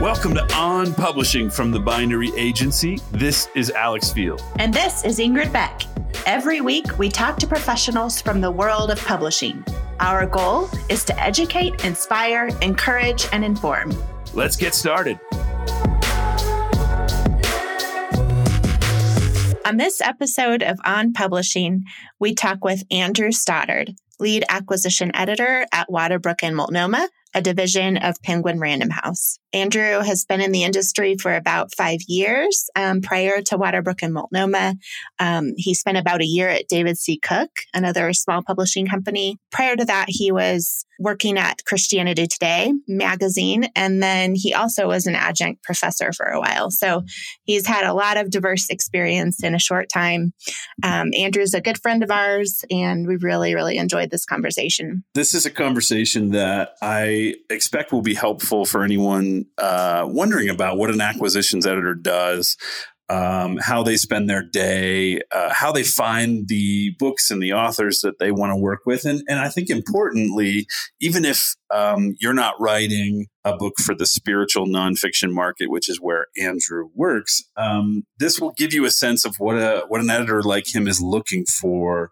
Welcome to On Publishing from the Bindery Agency. This is Alex Field. And this is Ingrid Beck. Every week, we talk to professionals from the world of publishing. Our goal is to educate, inspire, encourage, and inform. Let's get started. On this episode of On Publishing, we talk with Andrew Stoddard, lead acquisition editor at Waterbrook and Multnomah, a division of Penguin Random House. Andrew has been in the industry for about five years. Um, prior to Waterbrook and Multnomah, um, he spent about a year at David C. Cook, another small publishing company. Prior to that, he was working at Christianity Today magazine, and then he also was an adjunct professor for a while. So he's had a lot of diverse experience in a short time. Um, Andrew's a good friend of ours, and we really, really enjoyed this conversation. This is a conversation that I expect will be helpful for anyone uh, wondering about what an acquisitions editor does, um, how they spend their day, uh, how they find the books and the authors that they want to work with. And, and I think importantly, even if um, you're not writing a book for the spiritual nonfiction market, which is where Andrew works, um, this will give you a sense of what a what an editor like him is looking for.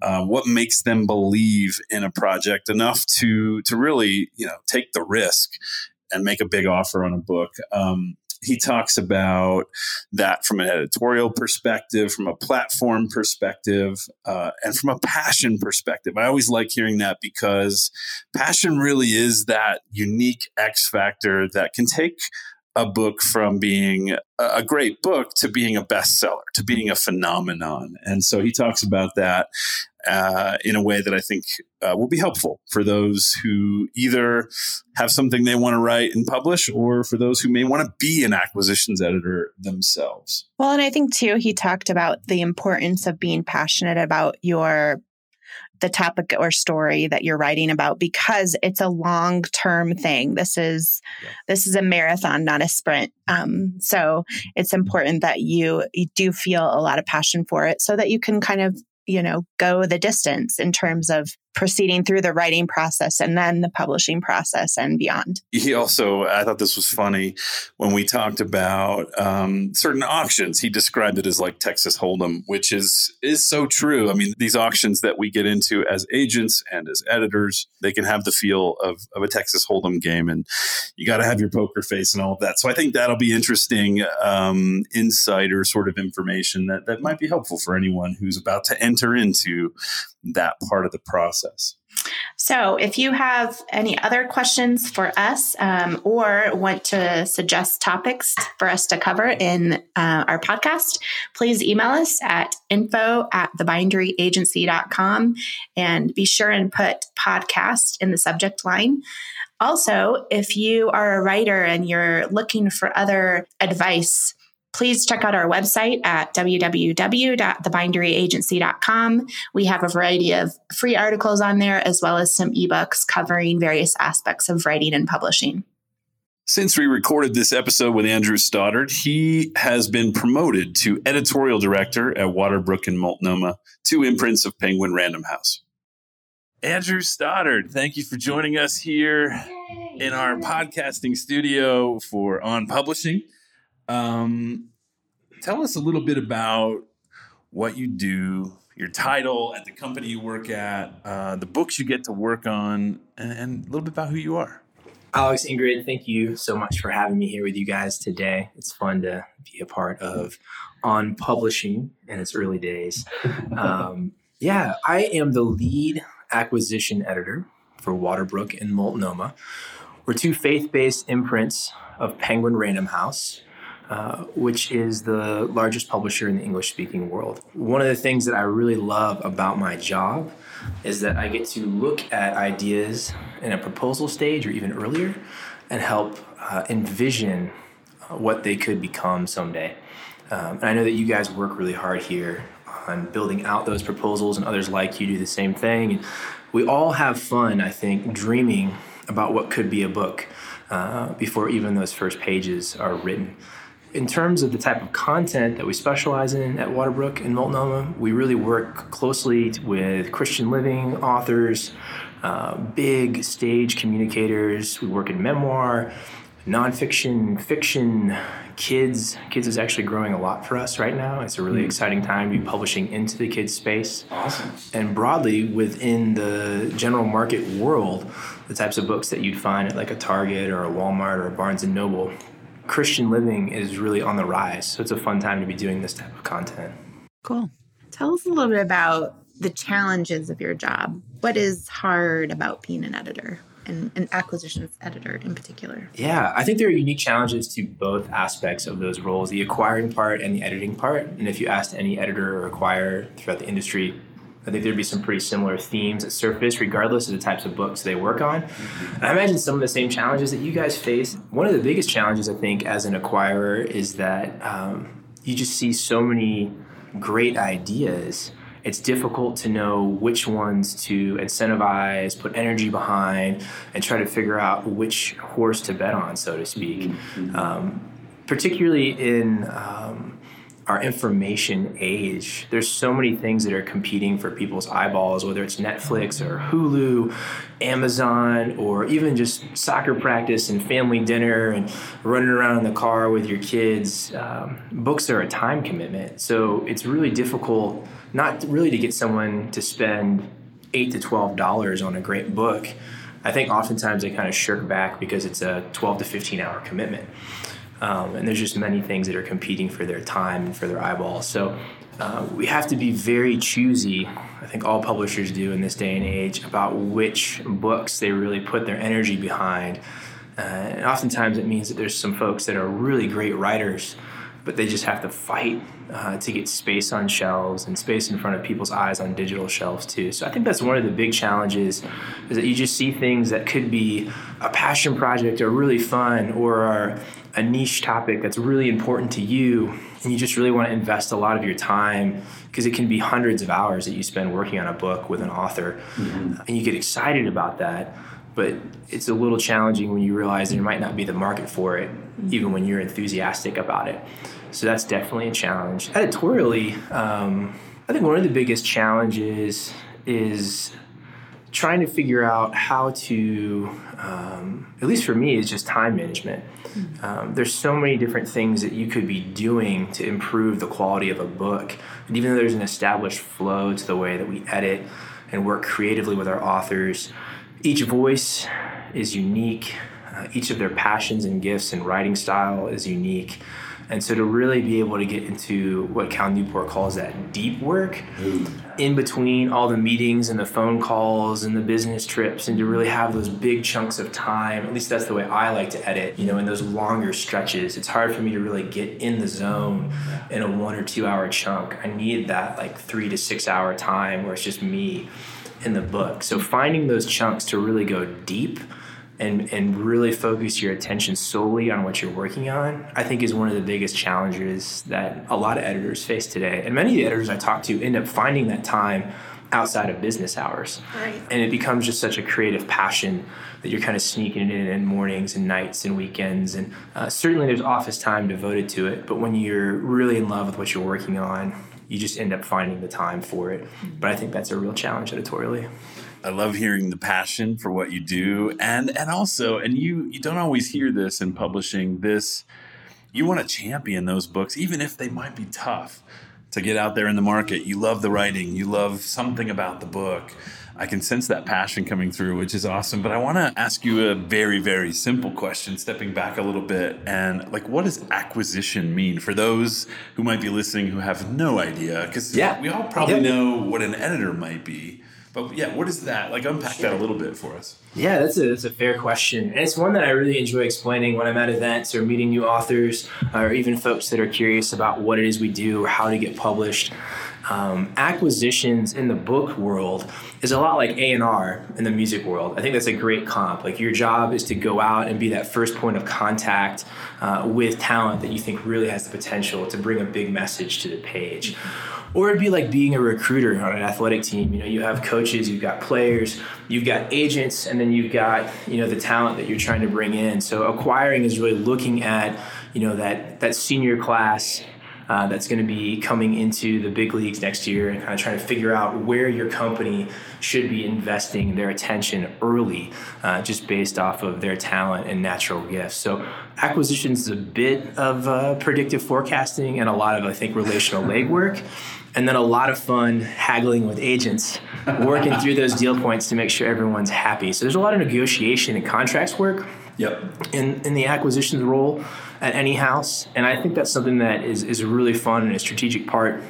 Uh, what makes them believe in a project enough to to really you know take the risk and make a big offer on a book. Um, he talks about that from an editorial perspective, from a platform perspective, uh, and from a passion perspective. I always like hearing that because passion really is that unique X factor that can take a book from being a great book to being a bestseller, to being a phenomenon. And so he talks about that uh, in a way that I think uh, will be helpful for those who either have something they want to write and publish, or for those who may want to be an acquisitions editor themselves. Well, and I think too, he talked about the importance of being passionate about your the topic or story that you're writing about because it's a long term thing. This is yeah. this is a marathon, not a sprint. Um, so it's important that you you do feel a lot of passion for it, so that you can kind of you know go the distance in terms of proceeding through the writing process and then the publishing process and beyond. He also, I thought this was funny when we talked about um, certain auctions. He described it as like Texas Hold'em, which is is so true. I mean, these auctions that we get into as agents and as editors, they can have the feel of, of a Texas Hold'em game, and you got to have your poker face and all of that. So I think that'll be interesting um, insider sort of information that that might be helpful for anyone who's about to enter into that part of the process. So, if you have any other questions for us um, or want to suggest topics for us to cover in uh, our podcast, please email us at info at thebinderyagency.com and be sure and put podcast in the subject line. Also, if you are a writer and you're looking for other advice please check out our website at www.thebinderyagency.com. We have a variety of free articles on there, as well as some ebooks covering various aspects of writing and publishing. Since we recorded this episode with Andrew Stoddard, he has been promoted to editorial director at Waterbrook and Multnomah, two imprints of Penguin Random House. Andrew Stoddard, thank you for joining us here in our podcasting studio for On Publishing. Um, tell us a little bit about what you do, your title at the company you work at, uh, the books you get to work on, and, and, a little bit about who you are. Alex, Ingrid, thank you so much for having me here with you guys today. It's fun to be a part of On Publishing in its early days. Um, yeah, I am the lead acquisition editor for Waterbrook and Multnomah. We're two faith based imprints of Penguin Random House. Uh, which is the largest publisher in the English speaking world. One of the things that I really love about my job is that I get to look at ideas in a proposal stage or even earlier and help uh, envision uh, what they could become someday. Um, and I know that you guys work really hard here on building out those proposals, and others like you do the same thing. And we all have fun, I think, dreaming about what could be a book uh, before even those first pages are written in terms of the type of content that we specialize in at Waterbrook and Multnomah, we really work closely with Christian living authors, uh, big stage communicators. We work in memoir, nonfiction, fiction, kids. Kids is actually growing a lot for us right now. It's a really mm. exciting time to be publishing into the kids space. Awesome. And broadly within the general market world, the types of books that you'd find at like a Target or a Walmart or a Barnes and Noble, Christian living is really on the rise. So it's a fun time to be doing this type of content. Cool. Tell us a little bit about the challenges of your job. What is hard about being an editor? and an acquisitions editor in particular? Yeah, I think there are unique challenges to both aspects of those roles the acquiring part and the editing part. And if you asked any editor or acquirer throughout the industry, I think there'd be some pretty similar themes that surface, regardless of the types of books they work on. And I imagine some of the same challenges that you guys face. One of the biggest challenges, I think, as an acquirer is that um, you just see so many great ideas it's difficult to know which ones to incentivize, put energy behind, and try to figure out which horse to bet on, so to speak. Mm-hmm. Um, particularly in um, our information age, there's so many things that are competing for people's eyeballs, whether it's Netflix or Hulu, Amazon, or even just soccer practice and family dinner and running around in the car with your kids. Um, books are a time commitment, so it's really difficult not really to get someone to spend eight to twelve dollars on a great book. I think oftentimes they kind of shirk back because it's a twelve to fifteen hour commitment, um, and there's just many things that are competing for their time and for their eyeballs. So. Uh, we have to be very choosy. I think all publishers do in this day and age about which books they really put their energy behind. Uh, and oftentimes it means that there's some folks that are really great writers but they just have to fight uh, to get space on shelves and space in front of people's eyes on digital shelves too. So I think that's one of the big challenges is that you just see things that could be a passion project or really fun or are a niche topic that's really important to you and you just really want to invest a lot of your time because it can be hundreds of hours that you spend working on a book with an author mm-hmm. and you get excited about that but it's a little challenging when you realize there might not be the market for it even when you're enthusiastic about it so that's definitely a challenge. Editorially, um, I think one of the biggest challenges is trying to figure out how to, um, at least for me, is just time management. Mm-hmm. Um, there's so many different things that you could be doing to improve the quality of a book. And even though there's an established flow to the way that we edit and work creatively with our authors, each voice is unique. Uh, each of their passions and gifts and writing style is unique. And so to really be able to get into what Cal Newport calls that deep work in between all the meetings and the phone calls and the business trips and to really have those big chunks of time, at least that's the way I like to edit, you know, in those longer stretches. It's hard for me to really get in the zone in a one or two hour chunk. I need that like three to six hour time where it's just me in the book. So finding those chunks to really go deep and and really focus your attention solely on what you're working on, I think is one of the biggest challenges that a lot of editors face today. And many of the editors I talk to end up finding that time outside of business hours. Right. And it becomes just such a creative passion that you're kind of sneaking it in in mornings and nights and weekends. And uh, certainly there's office time devoted to it, but when you're really in love with what you're working on, you just end up finding the time for it. But I think that's a real challenge editorially. I love hearing the passion for what you do, and and also, and you you don't always hear this in publishing. This you want to champion those books, even if they might be tough to get out there in the market. You love the writing, you love something about the book. I can sense that passion coming through, which is awesome. But I want to ask you a very, very simple question, stepping back a little bit. And like, what does acquisition mean for those who might be listening who have no idea? Because yeah. we all probably yep. know what an editor might be. But yeah, what is that? Like, unpack that a little bit for us. Yeah, that's a, that's a fair question. And it's one that I really enjoy explaining when I'm at events or meeting new authors or even folks that are curious about what it is we do or how to get published. Um, acquisitions in the book world is a lot like A&R in the music world. I think that's a great comp. Like your job is to go out and be that first point of contact uh, with talent that you think really has the potential to bring a big message to the page. Or it'd be like being a recruiter on an athletic team. You know, you have coaches, you've got players, you've got agents, and then you've got you know the talent that you're trying to bring in. So acquiring is really looking at you know that that senior class uh, that's going to be coming into the big leagues next year and kind of trying to figure out where your company should be investing their attention early, uh, just based off of their talent and natural gifts. So, acquisitions is a bit of uh, predictive forecasting and a lot of, I think, relational legwork and then a lot of fun haggling with agents, working through those deal points to make sure everyone's happy. So there's a lot of negotiation and contracts work. Yep. In in the acquisitions role at any house, and I think that's something that is is really fun and a strategic part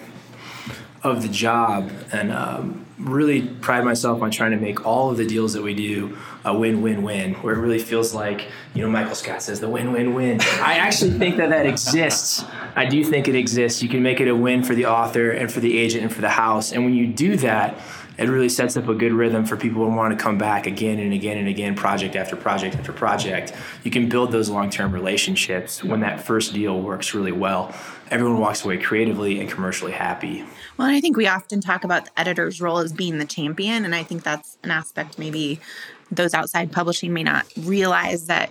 of the job. And um, really pride myself on trying to make all of the deals that we do a win-win-win where it really feels like you know michael scott says the win-win-win i actually think that that exists. I do think it exists. You can make it a win for the author and for the agent and for the house. And when you do that it really sets up a good rhythm for people who want to come back again and again and again, project after project after project. You can build those long term relationships when that first deal works really well. Everyone walks away creatively and commercially happy. Well, I think we often talk about the editor's role as being the champion. And I think that's an aspect maybe those outside publishing may not realize that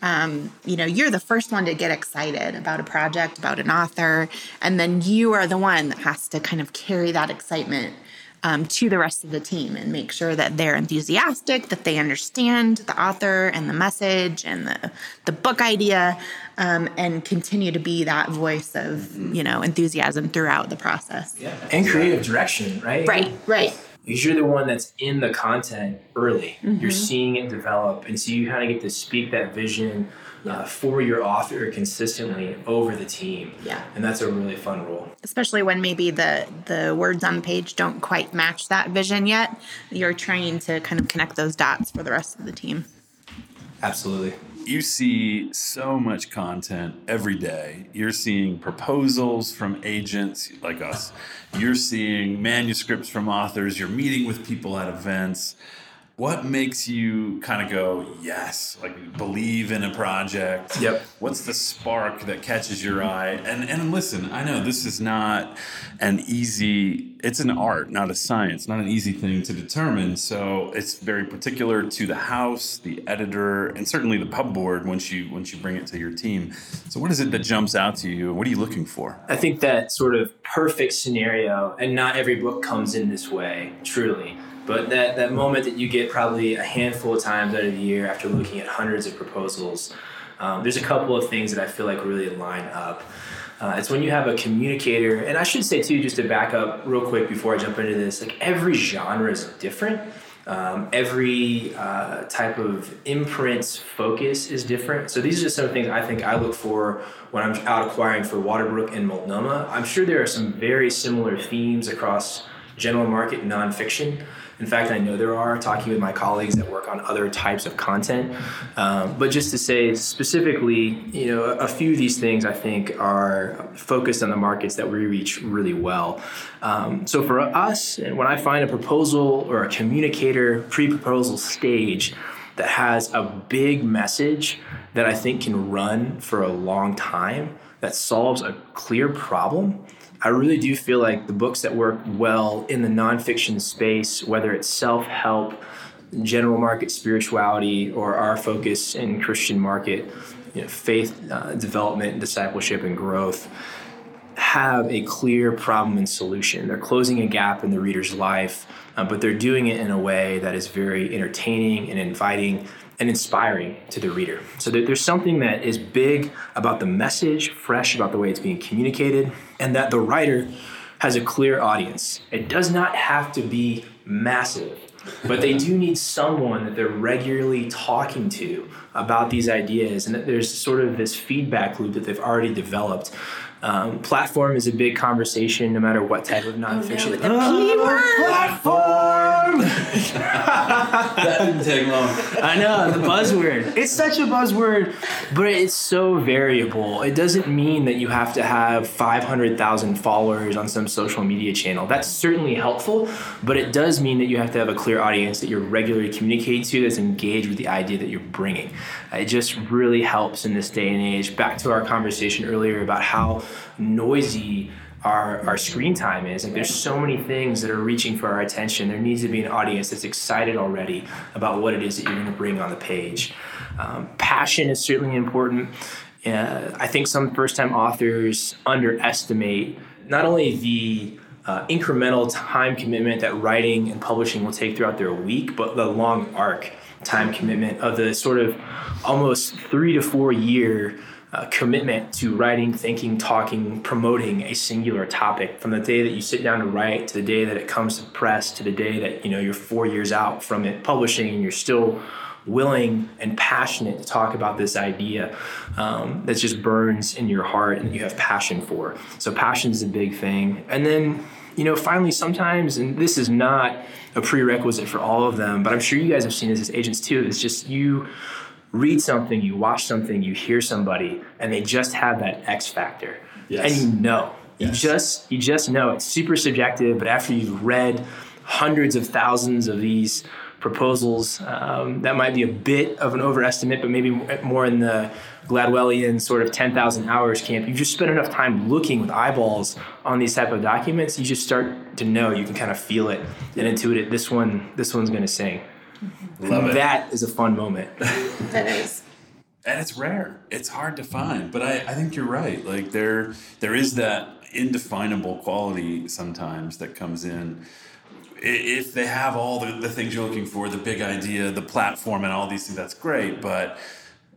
um, you know, you're the first one to get excited about a project, about an author, and then you are the one that has to kind of carry that excitement um, to the rest of the team and make sure that they're enthusiastic, that they understand the author and the message and the, the book idea, um, and continue to be that voice of you know enthusiasm throughout the process. Yeah, and creative direction, right? Right, right because you're the one that's in the content early. Mm-hmm. You're seeing it develop, and so you kind of get to speak that vision uh, for your author consistently over the team. Yeah, and that's a really fun role. Especially when maybe the the words on the page don't quite match that vision yet. You're trying to kind of connect those dots for the rest of the team. Absolutely you see so much content every day. You're seeing proposals from agents like us. You're seeing manuscripts from authors. You're meeting with people at events what makes you kind of go yes like believe in a project? Yep. What's the spark that catches your eye? And and listen i know this is not an easy it's an art not a science not an easy thing to determine. So it's very particular to the house the editor and certainly the pub board once you once you bring it to your team. So what is it that jumps out to you? What are you looking for? I think that sort of perfect scenario and not every book comes in this way truly but that, that moment that you get probably a handful of times out of the year after looking at hundreds of proposals, um, there's a couple of things that I feel like really line up. Uh, it's when you have a communicator, and I should say too, just to back up real quick before I jump into this, like every genre is different. Um, every uh, type of imprint's focus is different. So these are just some things I think I look for when I'm out acquiring for Waterbrook and Multnomah. I'm sure there are some very similar themes across general market nonfiction. In fact, I know there are, talking with my colleagues that work on other types of content. Um, but just to say specifically, you know, a few of these things I think are focused on the markets that we reach really well. Um, so for us, when I find a proposal or a communicator pre proposal stage, that has a big message that I think can run for a long time, that solves a clear problem, I really do feel like the books that work well in the nonfiction space, whether it's self help, general market spirituality, or our focus in Christian market, you know, faith uh, development, discipleship, and growth, have a clear problem and solution. They're closing a gap in the reader's life, uh, but they're doing it in a way that is very entertaining and inviting and inspiring to the reader. So there's something that is big about the message, fresh about the way it's being communicated, and that the writer has a clear audience. It does not have to be massive, but they do need someone that they're regularly talking to about these ideas, and that there's sort of this feedback loop that they've already developed um, platform is a big conversation, no matter what type of nonfiction. Oh, no, the platform. that didn't take long. I know the buzzword. It's such a buzzword, but it's so variable. It doesn't mean that you have to have five hundred thousand followers on some social media channel. That's certainly helpful, but it does mean that you have to have a clear audience that you're regularly communicating to that's engaged with the idea that you're bringing. It just really helps in this day and age. Back to our conversation earlier about how noisy our, our screen time is. Like there's so many things that are reaching for our attention. There needs to be an audience that's excited already about what it is that you're going to bring on the page. Um, passion is certainly important. Uh, I think some first time authors underestimate not only the uh, incremental time commitment that writing and publishing will take throughout their week, but the long arc time commitment of the sort of almost three to four year uh, commitment to writing, thinking, talking, promoting a singular topic from the day that you sit down to write to the day that it comes to press to the day that you know you're four years out from it publishing and you're still willing and passionate to talk about this idea um, that just burns in your heart and you have passion for. So passion is a big thing, and then you know finally sometimes and this is not a prerequisite for all of them but i'm sure you guys have seen this as agents too it's just you read something, you watch something, you hear somebody, and they just have that X factor, yes. and you know, yes. you just you just know it's super subjective. But after you've read hundreds of thousands of these proposals, um, that might be a bit of an overestimate, but maybe more in the Gladwellian sort of 10,000 hours camp. You just spend enough time looking with eyeballs on these type of documents, you just start to know. You can kind of feel it and intuit it. This one, this one's going to sing. Mm-hmm. Love it. That is a fun moment. that is. And it's rare. It's hard to find. But I, I think you're right. Like there there is that indefinable quality sometimes that comes in if they have all the, the things you're looking for the big idea the platform and all these things that's great but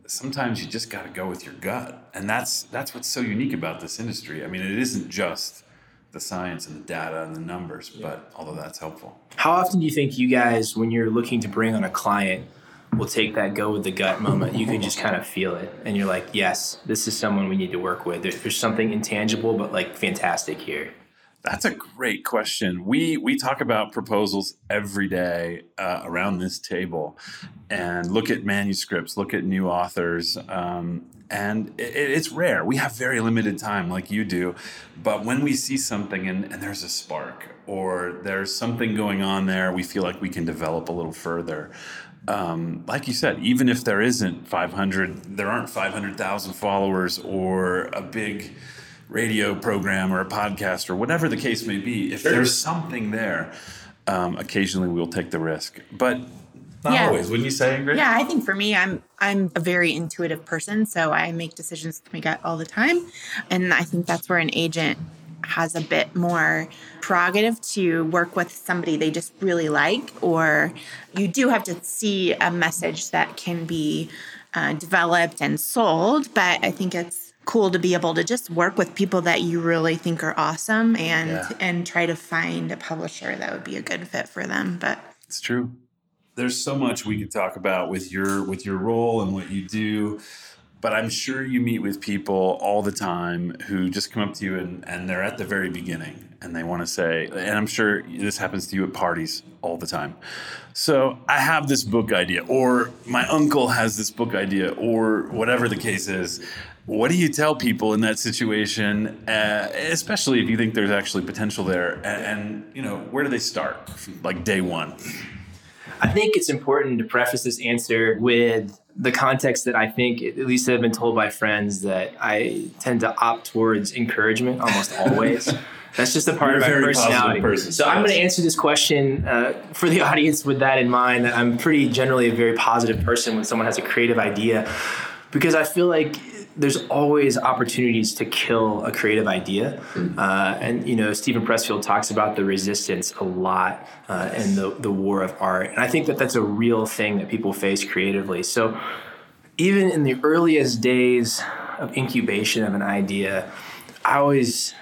sometimes you just got to go with your gut and that's that's what's so unique about this industry i mean it isn't just the science and the data and the numbers, but although that's helpful. How often do you think you guys, when you're looking to bring on a client, will take that go with the gut moment? You can just kind of feel it, and you're like, yes, this is someone we need to work with. There's something intangible, but like fantastic here. That's a great question. We we talk about proposals every day uh, around this table, and look at manuscripts, look at new authors, um, and it, it's rare. We have very limited time, like you do, but when we see something and, and there's a spark or there's something going on there, we feel like we can develop a little further. Um, like you said, even if there isn't 500, there aren't 500,000 followers or a big radio program or a podcast or whatever the case may be, if there's something there, um, occasionally we'll take the risk. But not yeah. always, wouldn't you say, Ingrid? Yeah, I think for me, I'm I'm a very intuitive person, so I make decisions with my gut all the time, and I think that's where an agent has a bit more prerogative to work with somebody they just really like, or you do have to see a message that can be uh, developed and sold. But I think it's cool to be able to just work with people that you really think are awesome and yeah. and try to find a publisher that would be a good fit for them but it's true there's so much we could talk about with your with your role and what you do but i'm sure you meet with people all the time who just come up to you and, and they're at the very beginning and they want to say and i'm sure this happens to you at parties all the time so i have this book idea or my uncle has this book idea or whatever the case is what do you tell people in that situation, uh, especially if you think there's actually potential there? And, and, you know, where do they start? Like day one. I think it's important to preface this answer with the context that I think, at least I've been told by friends, that I tend to opt towards encouragement almost always. That's just a part You're of my personality. Person, so yes. I'm going to answer this question uh, for the audience with that in mind. That I'm pretty generally a very positive person when someone has a creative idea, because I feel like there's always opportunities to kill a creative idea. Hmm. Uh, and, you know, Steven Pressfield talks about the resistance a lot uh, and the, the war of art. And I think that that's a real thing that people face creatively. So even in the earliest days of incubation of an idea, I always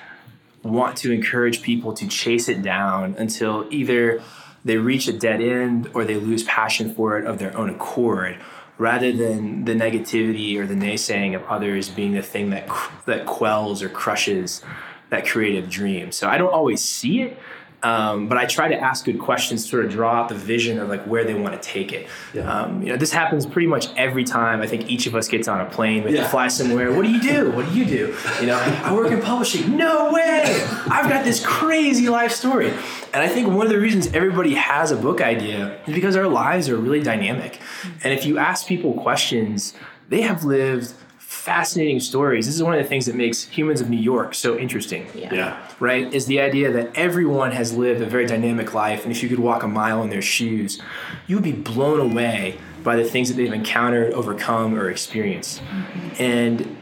want to encourage people to chase it down until either they reach a dead end or they lose passion for it of their own accord rather than the negativity or the naysaying of others being the thing that that quells or crushes that creative dream. So I don't always see it, um, but I try to ask good questions, to sort of draw out the vision of like where they want to take it. Yeah. Um, you know, this happens pretty much every time. I think each of us gets on a plane, we yeah. fly somewhere. What do you do? What do you do? You know, I work in publishing. No way! I've got this crazy life story. And I think one of the reasons everybody has a book idea is because our lives are really dynamic. And if you ask people questions, they have lived fascinating stories. This is one of the things that makes Humans of New York so interesting. Yeah. yeah. Right? Is the idea that everyone has lived a very dynamic life, and if you could walk a mile in their shoes, you would be blown away by the things that they've encountered, overcome, or experienced. Mm-hmm. And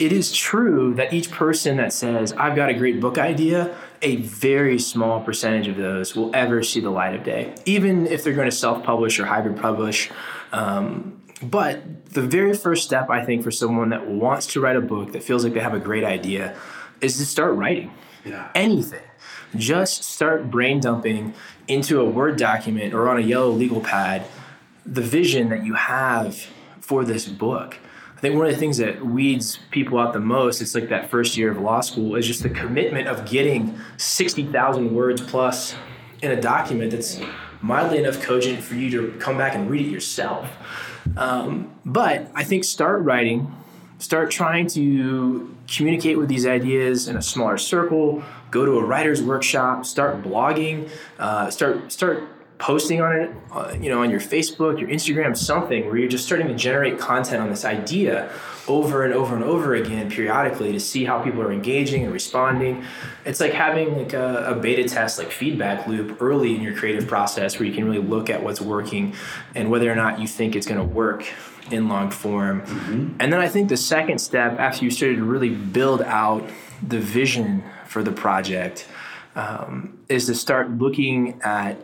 it is true that each person that says, I've got a great book idea, a very small percentage of those will ever see the light of day, even if they're going to self publish or hybrid publish. Um, but the very first step, I think, for someone that wants to write a book that feels like they have a great idea is to start writing Yeah. anything. Just start brain dumping into a Word document or on a yellow legal pad the vision that you have for this book. I think one of the things that weeds people out the most, it's like that first year of law school, is just the commitment of getting 60,000 words plus in a document that's mildly enough cogent for you to come back and read it yourself. Um, but I think start writing, start trying to communicate with these ideas in a smaller circle, go to a writer's workshop, start blogging, uh, start start posting on it, uh, you know, on your Facebook, your Instagram, something where you're just starting to generate content on this idea over and over and over again periodically to see how people are engaging and responding. It's like having like a, a beta test, like feedback loop early in your creative process where you can really look at what's working and whether or not you think it's going to work in long form. And then I think the second step after you started to really build out the vision for the project um, is to start looking at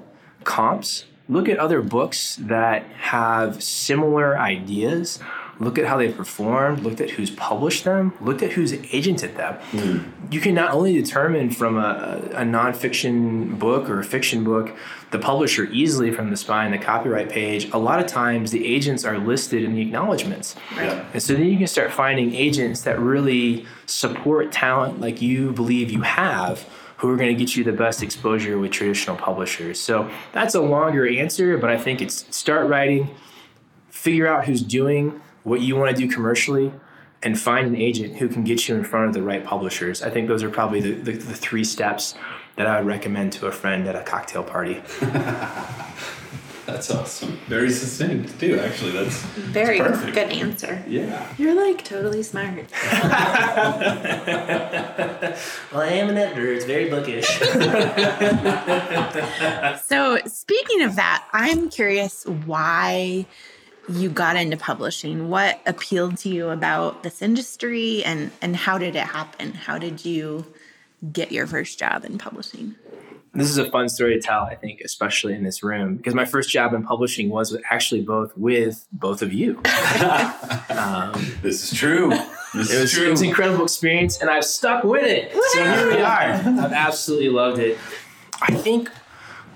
comps. Look at other books that have similar ideas. Look at how they've performed. looked at who's published them. looked at who's agented them. Hmm. You can not only determine from a, a nonfiction book or a fiction book the publisher easily from the spine, and the copyright page. A lot of times the agents are listed in the acknowledgments. Yeah. And so then you can start finding agents that really support talent like you believe you have, who are going to get you the best exposure with traditional publishers. So that's a longer answer, but I think it's start writing, figure out who's doing what you want to do commercially, and find an agent who can get you in front of the right publishers. I think those are probably the, the, the three steps that I would recommend to a friend at a cocktail party. That's awesome. Very succinct too. Actually, that's Very perfect. good answer. yeah. You're like totally smart. Well, I am an editor. It's very bookish. So, speaking of that, I'm curious why you got into publishing. What appealed to you about this industry and and how did it happen? How did you get your first job in publishing? this is a fun story to tell, I think, especially in this room, because my first job in publishing was actually both with both of you. um, This is true. This it, is was, true. it was an incredible experience, and I've stuck with it. So here we are. I've absolutely loved it. I think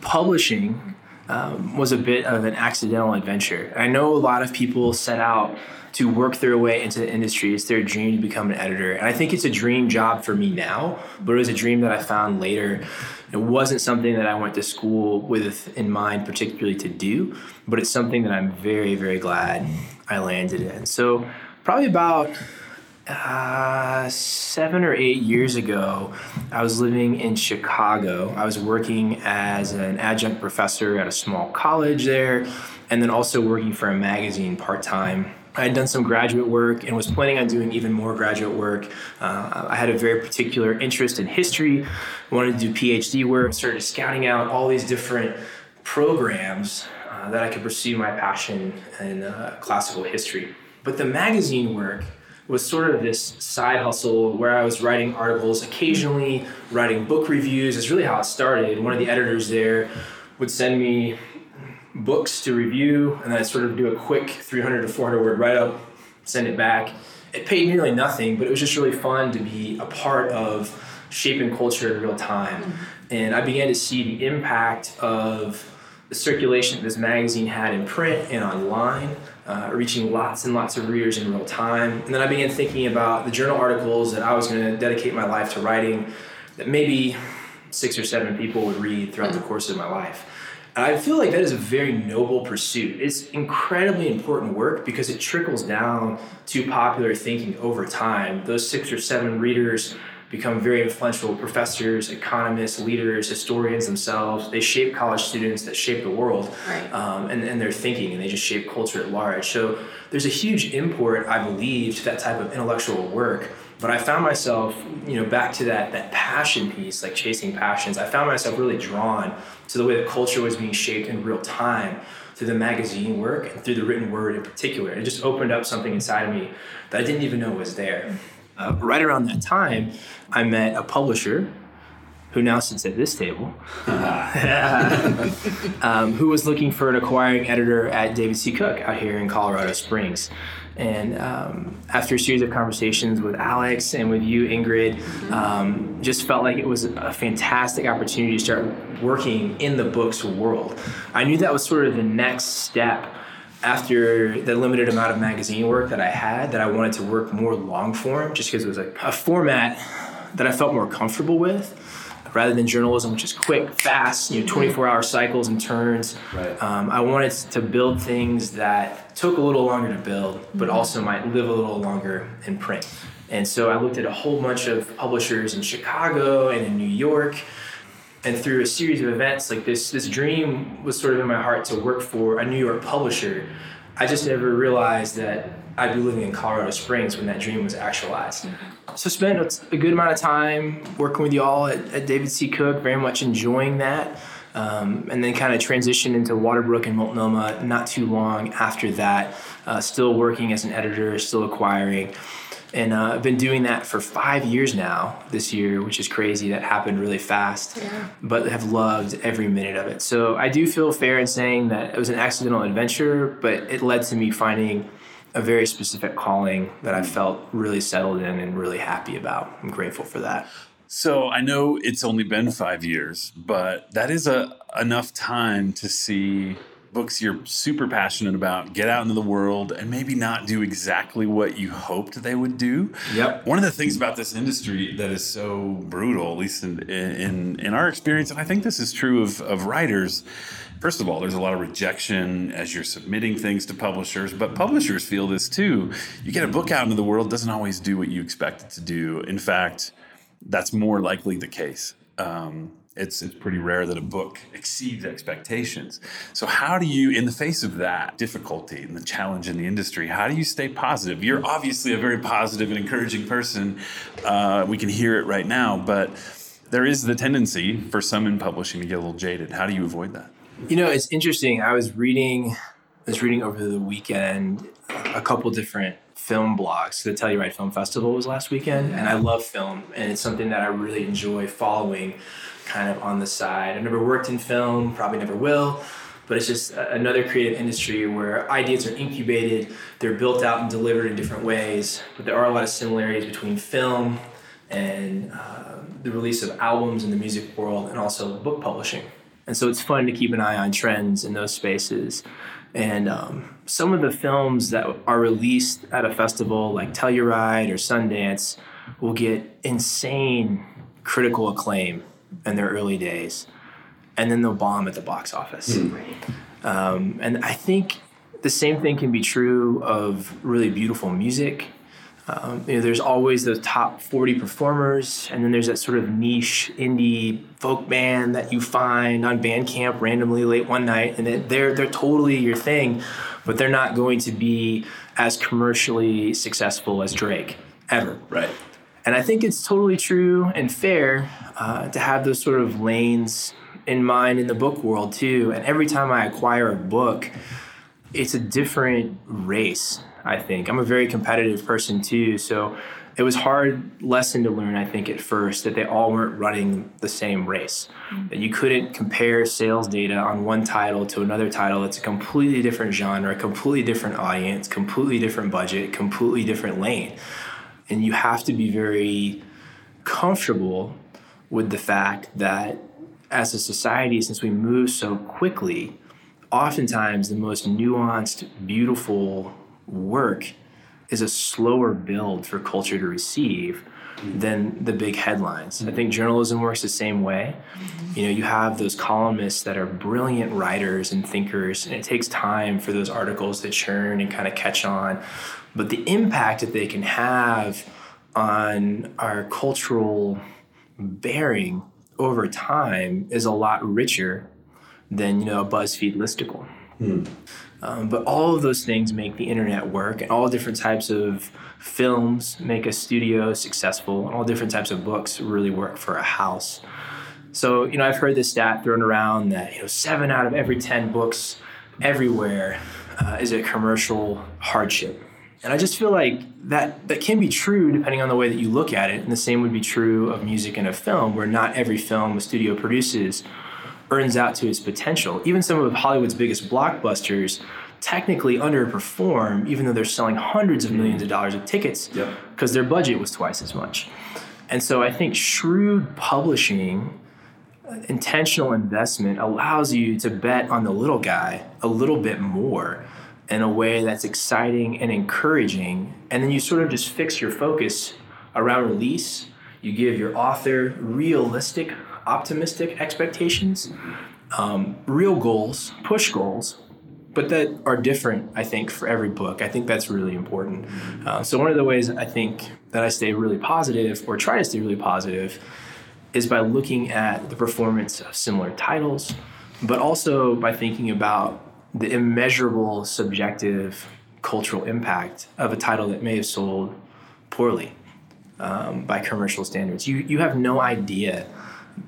publishing um, was a bit of an accidental adventure. I know a lot of people set out to work their way into the industry. It's their dream to become an editor. And I think it's a dream job for me now, but it was a dream that I found later. It wasn't something that I went to school with in mind, particularly to do, but it's something that I'm very, very glad I landed in. So, probably about uh, seven or eight years ago, I was living in Chicago. I was working as an adjunct professor at a small college there, and then also working for a magazine part time. I had done some graduate work and was planning on doing even more graduate work. Uh, I had a very particular interest in history, wanted to do PhD work, started scouting out all these different programs uh, that I could pursue my passion in uh, classical history. But the magazine work was sort of this side hustle where I was writing articles, occasionally writing book reviews. It's really how it started. One of the editors there would send me books to review, and I'd sort of do a quick 300 to 400 word write up, send it back. It paid nearly nothing, but it was just really fun to be a part of shaping culture in real time. Mm-hmm. And I began to see the impact of the circulation that this magazine had in print and online, uh, reaching lots and lots of readers in real time. And then I began thinking about the journal articles that I was going to dedicate my life to writing that maybe six or seven people would read throughout the course of my life. And I feel like that is a very noble pursuit. It's incredibly important work because it trickles down to popular thinking over time. Those six or seven readers become very influential professors, economists, leaders, historians themselves. They shape college students that shape the world Right. um, and, and their thinking, and they just shape culture at large. So there's a huge import, I believe, to that type of intellectual work. But I found myself, you know, back to that that passion piece, like chasing passions. I found myself really drawn to the way that culture was being shaped in real time through the magazine work and through the written word in particular. It just opened up something inside of me that I didn't even know was there. Uh, right around that time, I met a publisher who now sits at this table, um, who was looking for an acquiring editor at David C. Cook out here in Colorado Springs. And um, after a series of conversations with Alex and with you, Ingrid, um, just felt like it was a fantastic opportunity to start working in the books world. I knew that was sort of the next step after the limited amount of magazine work that I had, that I wanted to work more long form just because it was a, a format that I felt more comfortable with rather than journalism, which is quick, fast, you know, 24 hour cycles and turns. Right. Um, I wanted to build things that took a little longer to build, but mm-hmm. also might live a little longer in print. And so I looked at a whole bunch of publishers in Chicago and in New York. And through a series of events, like this, this dream was sort of in my heart to work for a New York publisher. I just never realized that I'd be living in Colorado Springs when that dream was actualized. So spent a good amount of time working with y'all at, at David C. Cook, very much enjoying that. Um, and then kind of transitioned into Waterbrook and Multnomah not too long after that. Uh, still working as an editor, still acquiring. And uh, I've been doing that for five years now this year, which is crazy. That happened really fast, yeah. but have loved every minute of it. So I do feel fair in saying that it was an accidental adventure, but it led to me finding a very specific calling that I felt really settled in and really happy about. I'm grateful for that. So I know it's only been five years, but that is a enough time to see books you're super passionate about get out into the world and maybe not do exactly what you hoped they would do. Yep. One of the things about this industry that is so brutal, at least in in, in our experience, and I think this is true of, of writers, first of all, there's a lot of rejection as you're submitting things to publishers, but publishers feel this too. You get a book out into the world, doesn't always do what you expect it to do. In fact, that's more likely the case. Um, it's, it's pretty rare that a book exceeds expectations. So, how do you, in the face of that difficulty and the challenge in the industry, how do you stay positive? You're obviously a very positive and encouraging person. Uh, we can hear it right now, but there is the tendency for some in publishing to get a little jaded. How do you avoid that? You know, it's interesting. I was reading, I was reading over the weekend a couple different film blogs. The Telluride Film Festival was last weekend, and I love film, and it's something that I really enjoy following, kind of on the side. I've never worked in film, probably never will, but it's just another creative industry where ideas are incubated, they're built out and delivered in different ways. But there are a lot of similarities between film and uh, the release of albums in the music world, and also book publishing. And so it's fun to keep an eye on trends in those spaces. And um, some of the films that are released at a festival like Telluride or Sundance will get insane critical acclaim in their early days. And then they'll bomb at the box office. Mm. Um, and I think the same thing can be true of really beautiful music um, you know, there's always those top 40 performers, and then there's that sort of niche indie folk band that you find on Bandcamp randomly late one night, and they're they're totally your thing, but they're not going to be as commercially successful as Drake ever. Right. And I think it's totally true and fair uh, to have those sort of lanes in mind in the book world too. And every time I acquire a book, it's a different race I think. I'm a very competitive person too, so it was hard lesson to learn i think at first that they all weren't running the same race mm-hmm. that you couldn't compare sales data on one title to another title that's a completely different genre a completely different audience completely different budget completely different lane and you have to be very comfortable with the fact that as a society since we move so quickly oftentimes the most nuanced beautiful work is a slower build for culture to receive than the big headlines. I think journalism works the same way. You know, you have those columnists that are brilliant writers and thinkers, and it takes time for those articles to churn and kind of catch on. But the impact that they can have on our cultural bearing over time is a lot richer than, you know, a BuzzFeed listicle. Hmm. Um, but all of those things make the internet work, and all different types of films make a studio successful, and all different types of books really work for a house. So, you know, I've heard this stat thrown around that, you know, seven out of every 10 books everywhere uh, is a commercial hardship. And I just feel like that that can be true depending on the way that you look at it. And the same would be true of music and of film, where not every film a studio produces earns out to its potential. Even some of Hollywood's biggest blockbusters technically underperform, even though they're selling hundreds of millions of dollars of tickets because their budget was twice as much. And so I think shrewd publishing, intentional investment allows you to bet on the little guy a little bit more in a way that's exciting and encouraging. And then you sort of just fix your focus around release. You give your author realistic, optimistic expectations, um, real goals, push goals, but that are different, I think, for every book. I think that's really important. Uh, so, one of the ways I think that I stay really positive or try to stay really positive is by looking at the performance of similar titles, but also by thinking about the immeasurable subjective cultural impact of a title that may have sold poorly um, by commercial standards. You, you have no idea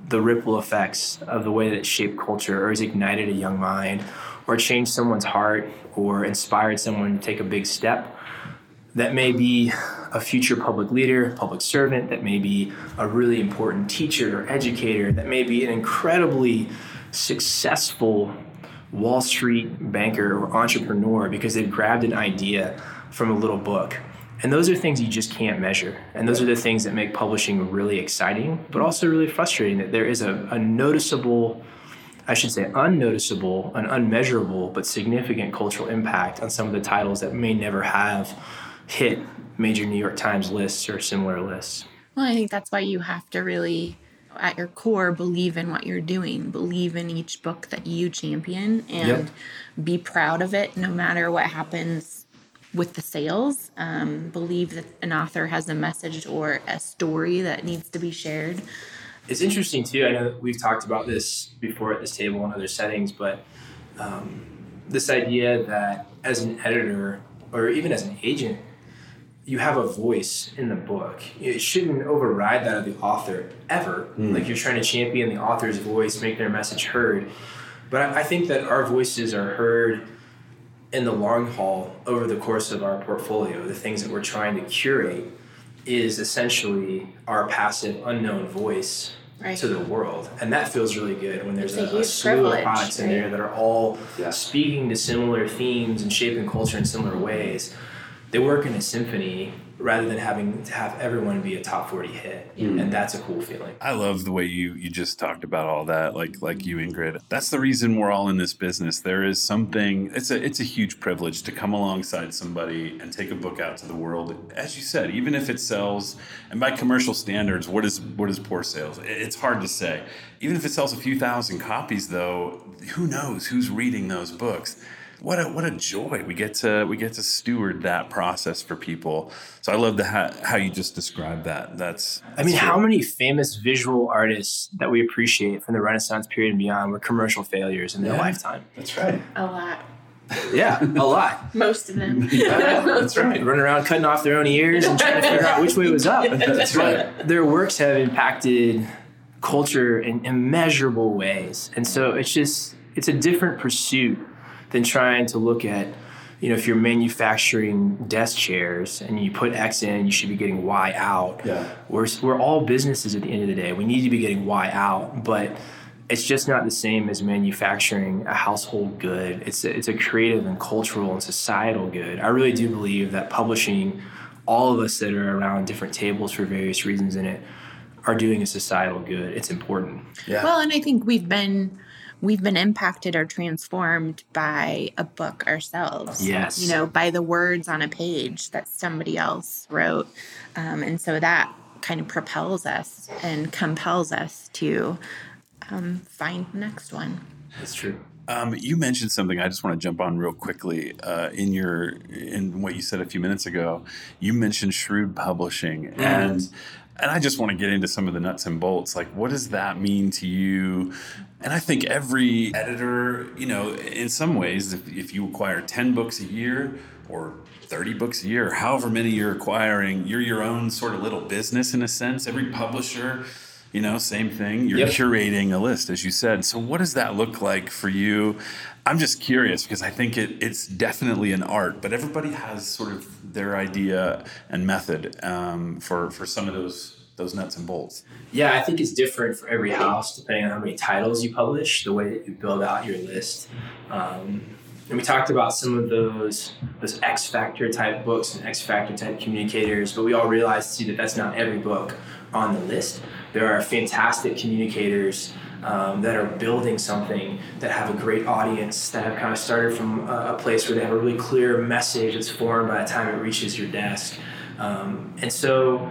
the ripple effects of the way that it shaped culture or has ignited a young mind or changed someone's heart or inspired someone to take a big step that may be a future public leader, public servant, that may be a really important teacher or educator, that may be an incredibly successful Wall Street banker or entrepreneur because they've grabbed an idea from a little book. And those are things you just can't measure. And those are the things that make publishing really exciting, but also really frustrating that there is a, a noticeable, I should say, unnoticeable, an unmeasurable, but significant cultural impact on some of the titles that may never have hit major New York Times lists or similar lists. Well, I think that's why you have to really, at your core, believe in what you're doing, believe in each book that you champion, and Yep. be proud of it no matter what happens with the sales. Um, believe that an author has a message or a story that needs to be shared. It's interesting too. I know that we've talked about this before at this table in other settings, but um, this idea that as an editor or even as an agent, you have a voice in the book. It shouldn't override that of the author ever. Hmm. Like you're trying to champion the author's voice, make their message heard. But I I think that our voices are heard in the long haul over the course of our portfolio. The things that we're trying to curate is essentially our passive, unknown voice Right. to the world, and that feels really good when there's It's a a, a slew of privilege, products in right? there that are all Yeah. speaking to similar themes and shaping culture in similar ways. They work in a symphony rather than having to have everyone be a top 40 hit, and that's a cool feeling. I love the way you you just talked about all that, like like you, Ingrid. That's the reason we're all in this business. There is something. It's a it's a huge privilege to come alongside somebody and take a book out to the world. As you said, even if it sells, and by commercial standards, what is what is poor sales? It's hard to say. Even if it sells a few thousand copies, though, who knows who's reading those books? What a what a joy we get to we get to steward that process for people. So I love the how, how you just described that. That's I mean, that's how many famous visual artists that we appreciate from the Renaissance period and beyond were commercial failures in their Yeah. lifetime? That's right. A lot. Yeah, a lot. Most of them. That's right. Running around cutting off their own ears and trying to figure out which way was up. That's right. Their works have impacted culture in immeasurable ways. And so it's just, it's a different pursuit than trying to look at, you know, if you're manufacturing desk chairs and you put X in, you should be getting Y out. Yeah. We're, we're all businesses at the end of the day. We need to be getting Y out, but it's just not the same as manufacturing a household good. It's a, it's a creative and cultural and societal good. I really do believe that publishing, all of us that are around different tables for various reasons in it, are doing a societal good. It's important. Yeah. Well, and I think we've been we've been impacted or transformed by a book ourselves. Yes. You know, by the words on a page that somebody else wrote. Um, and so that kind of propels us and compels us to um, find the next one. That's true. Um, you mentioned something. I just want to jump on real quickly. Uh, in your in what you said a few minutes ago, you mentioned shrewd publishing, and and I just want to get into some of the nuts and bolts. Like, what does that mean to you? And I think every editor, you know, in some ways, if, if you acquire ten books a year or 30 books a year, however many you're acquiring, you're your own sort of little business in a sense. Every publisher you know, same thing. You're Yep. curating a list, as you said. So, what does that look like for you? I'm just curious because I think it, it's definitely an art, but everybody has sort of their idea and method um, for for some of those those nuts and bolts. Yeah, I think it's different for every house depending on how many titles you publish, the way that you build out your list. Um, and we talked about some of those those X Factor type books and X Factor type communicators, but we all realized too that that's not every book on the list. There are fantastic communicators um, that are building something that have a great audience that have kind of started from a, a place where they have a really clear message that's formed by the time it reaches your desk. Um, and so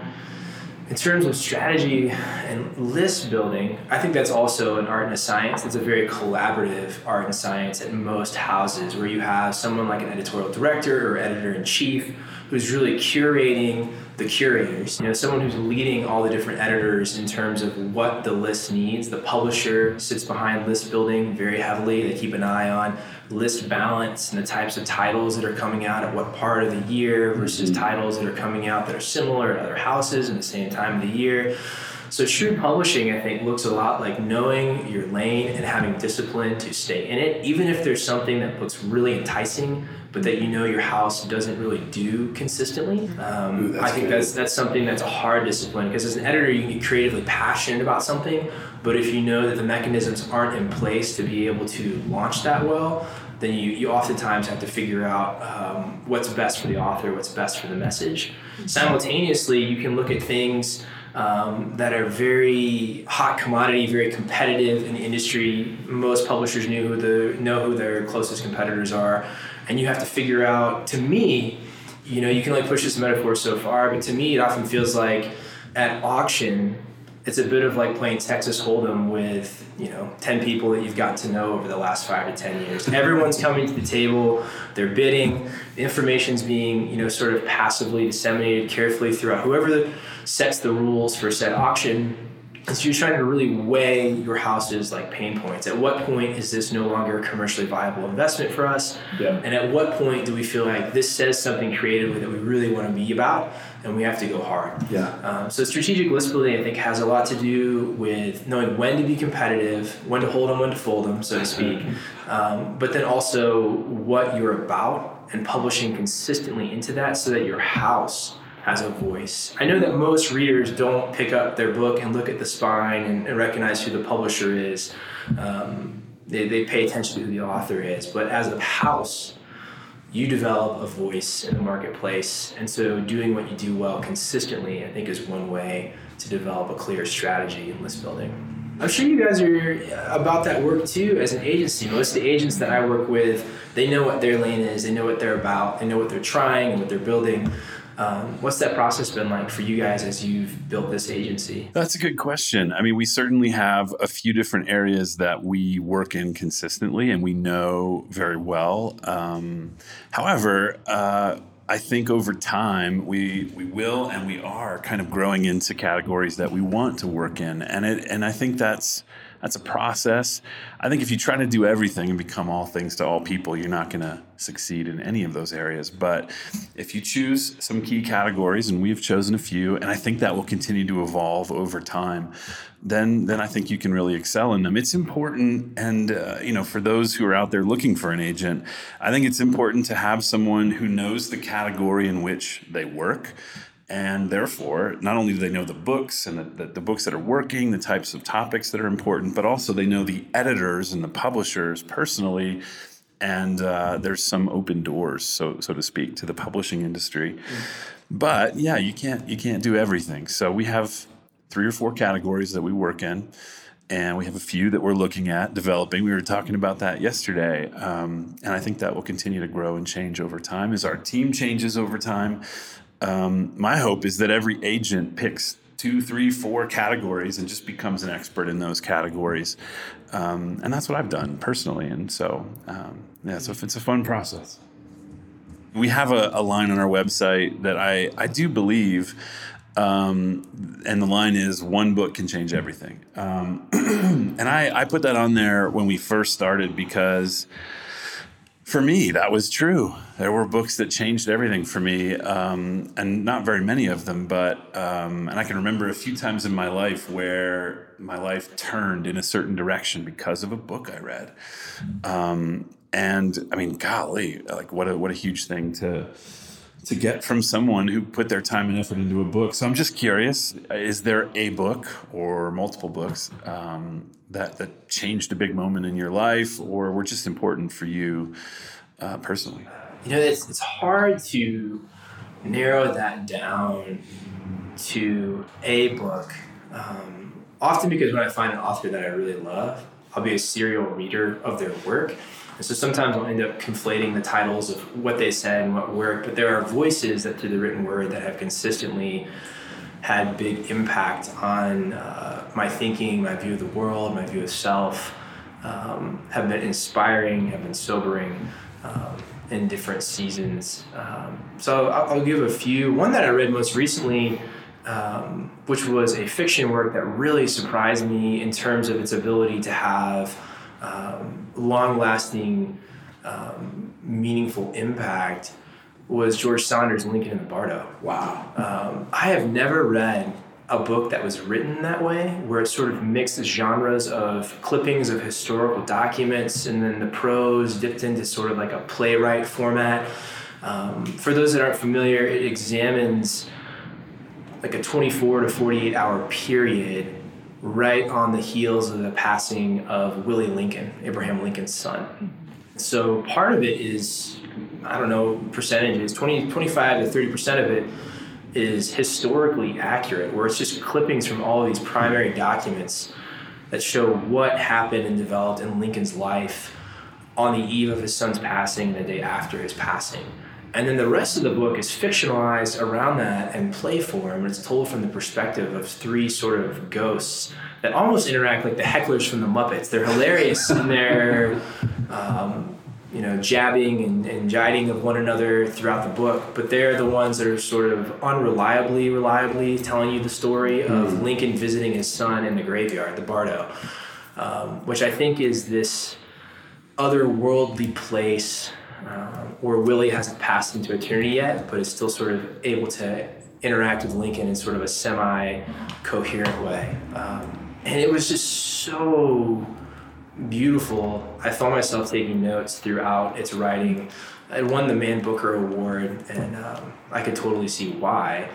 in terms of strategy and list building, I think that's also an art and a science. It's a very collaborative art and science at most houses where you have someone like an editorial director or editor in chief who's really curating the curators. You know, someone who's leading all the different editors in terms of what the list needs. The publisher sits behind list building very heavily. They keep an eye on list balance and the types of titles that are coming out at what part of the year versus mm-hmm. titles that are coming out that are similar at other houses in the same time of the year. So true publishing, I think, looks a lot like knowing your lane and having discipline to stay in it, even if there's something that looks really enticing, but that you know your house doesn't really do consistently. Um, Ooh, I think good. that's that's something that's a hard discipline because as an editor, you can get creatively passionate about something, but if you know that the mechanisms aren't in place to be able to launch that well, then you, you oftentimes have to figure out um, what's best for the author, what's best for the message. Simultaneously, you can look at things um, that are very hot commodity, very competitive in the industry. Most publishers knew who the know who their closest competitors are, and you have to figure out. To me, you know, you can like push this metaphor so far, but to me, it often feels like at auction, it's a bit of like playing Texas Hold'em with you know ten people that you've gotten to know over the last five to ten years. Everyone's coming to the table, they're bidding, the information's being you know sort of passively disseminated carefully throughout whoever sets the rules for said auction. So you're trying to really weigh your house's like pain points. At what point is this no longer a commercially viable investment for us? Yeah. And at what point do we feel like this says something creatively that we really want to be about and we have to go hard? Yeah. Um, so strategic list building, I think, has a lot to do with knowing when to be competitive, when to hold them, when to fold them, so to speak. Um, but then also what you're about and publishing consistently into that so that your house has a voice. I know that most readers don't pick up their book and look at the spine and, and recognize who the publisher is. Um, they, they pay attention to who the author is. But as a house, you develop a voice in the marketplace. And so doing what you do well consistently, I think, is one way to develop a clear strategy in list building. I'm sure you guys are about that work too as an agency. Most of the agents that I work with, they know what their lane is, they know what they're about, they know what they're trying and what they're building. Um, what's that process been like for you guys as you've built this agency? That's a good question. I mean, we certainly have a few different areas that we work in consistently and we know very well. Um, however, uh, I think over time we we will and we are kind of growing into categories that we want to work in, and it and I think that's that's a process. I think if you try to do everything and become all things to all people, you're not going to succeed in any of those areas. But if you choose some key categories, and we've chosen a few, and I think that will continue to evolve over time, then then I think you can really excel in them. It's important, and uh, you know, for those who are out there looking for an agent, I think it's important to have someone who knows the category in which they work and therefore not only do they know the books and the, the, the, books that are working the types of topics that are important but also they know the editors and the publishers personally. And uh, there's some open doors so so to speak to the publishing industry. But yeah you can't you can't do everything. So we have three or four categories that we work in and we have a few that we're looking at developing. We were talking about that yesterday, um, and I think that will continue to grow and change over time as our team changes over time um, my hope is that every agent picks two, three, four categories and just becomes an expert in those categories. Um, and that's what I've done personally. And so, um, yeah, so it's a fun process. We have a, a, line on our website that I, I do believe, um, and the line is one book can change everything. Um, and I, I put that on there when we first started because for me, that was true. There were books that changed everything for me, um, and not very many of them. But um, and I can remember a few times in my life where my life turned in a certain direction because of a book I read. Um, and I mean, golly, like what a what a huge thing to to get from someone who put their time and effort into a book. So I'm just curious: is there a book or multiple books um, that that changed a big moment in your life, or were just important for you uh, personally? You know, it's it's hard to narrow that down to a book. Um, often because when I find an author that I really love, I'll be a serial reader of their work. And so sometimes I'll end up conflating the titles of what they said and what worked, but there are voices that through the written word that have consistently had big impact on uh, my thinking, my view of the world, my view of self, um, have been inspiring, have been sobering um, in different seasons. Um, so I'll, I'll, give a few. One that I read most recently, um, which was a fiction work that really surprised me in terms of its ability to have um, long lasting, um, meaningful impact was George Saunders' Lincoln in the Bardo. Wow. Um, I have never read a book that was written that way, where it sort of mixes genres of clippings of historical documents and then the prose dipped into sort of like a playwright format. Um, for those that aren't familiar, it examines like a 24 to 48 hour period right on the heels of the passing of Willie Lincoln, Abraham Lincoln's son. So part of it is, I don't know, percentages, 20, 25 to 30% of it is historically accurate, where it's just clippings from all of these primary documents that show what happened and developed in Lincoln's life on the eve of his son's passing the day after his passing. And then the rest of the book is fictionalized around that and play form. It's told from the perspective of three sort of ghosts that almost interact like the hecklers from the Muppets. They're hilarious and they're, um, you know, jabbing and, and jiding of one another throughout the book. But they're the ones that are sort of unreliably, reliably telling you the story of mm. Lincoln visiting his son in the graveyard, the Bardo, um, which I think is this otherworldly place um, where Willie hasn't passed into eternity yet, but is still sort of able to interact with Lincoln in sort of a semi coherent way. Um, and it was just so beautiful. I found myself taking notes throughout its writing. It won the Man Booker Award, and um, I could totally see why.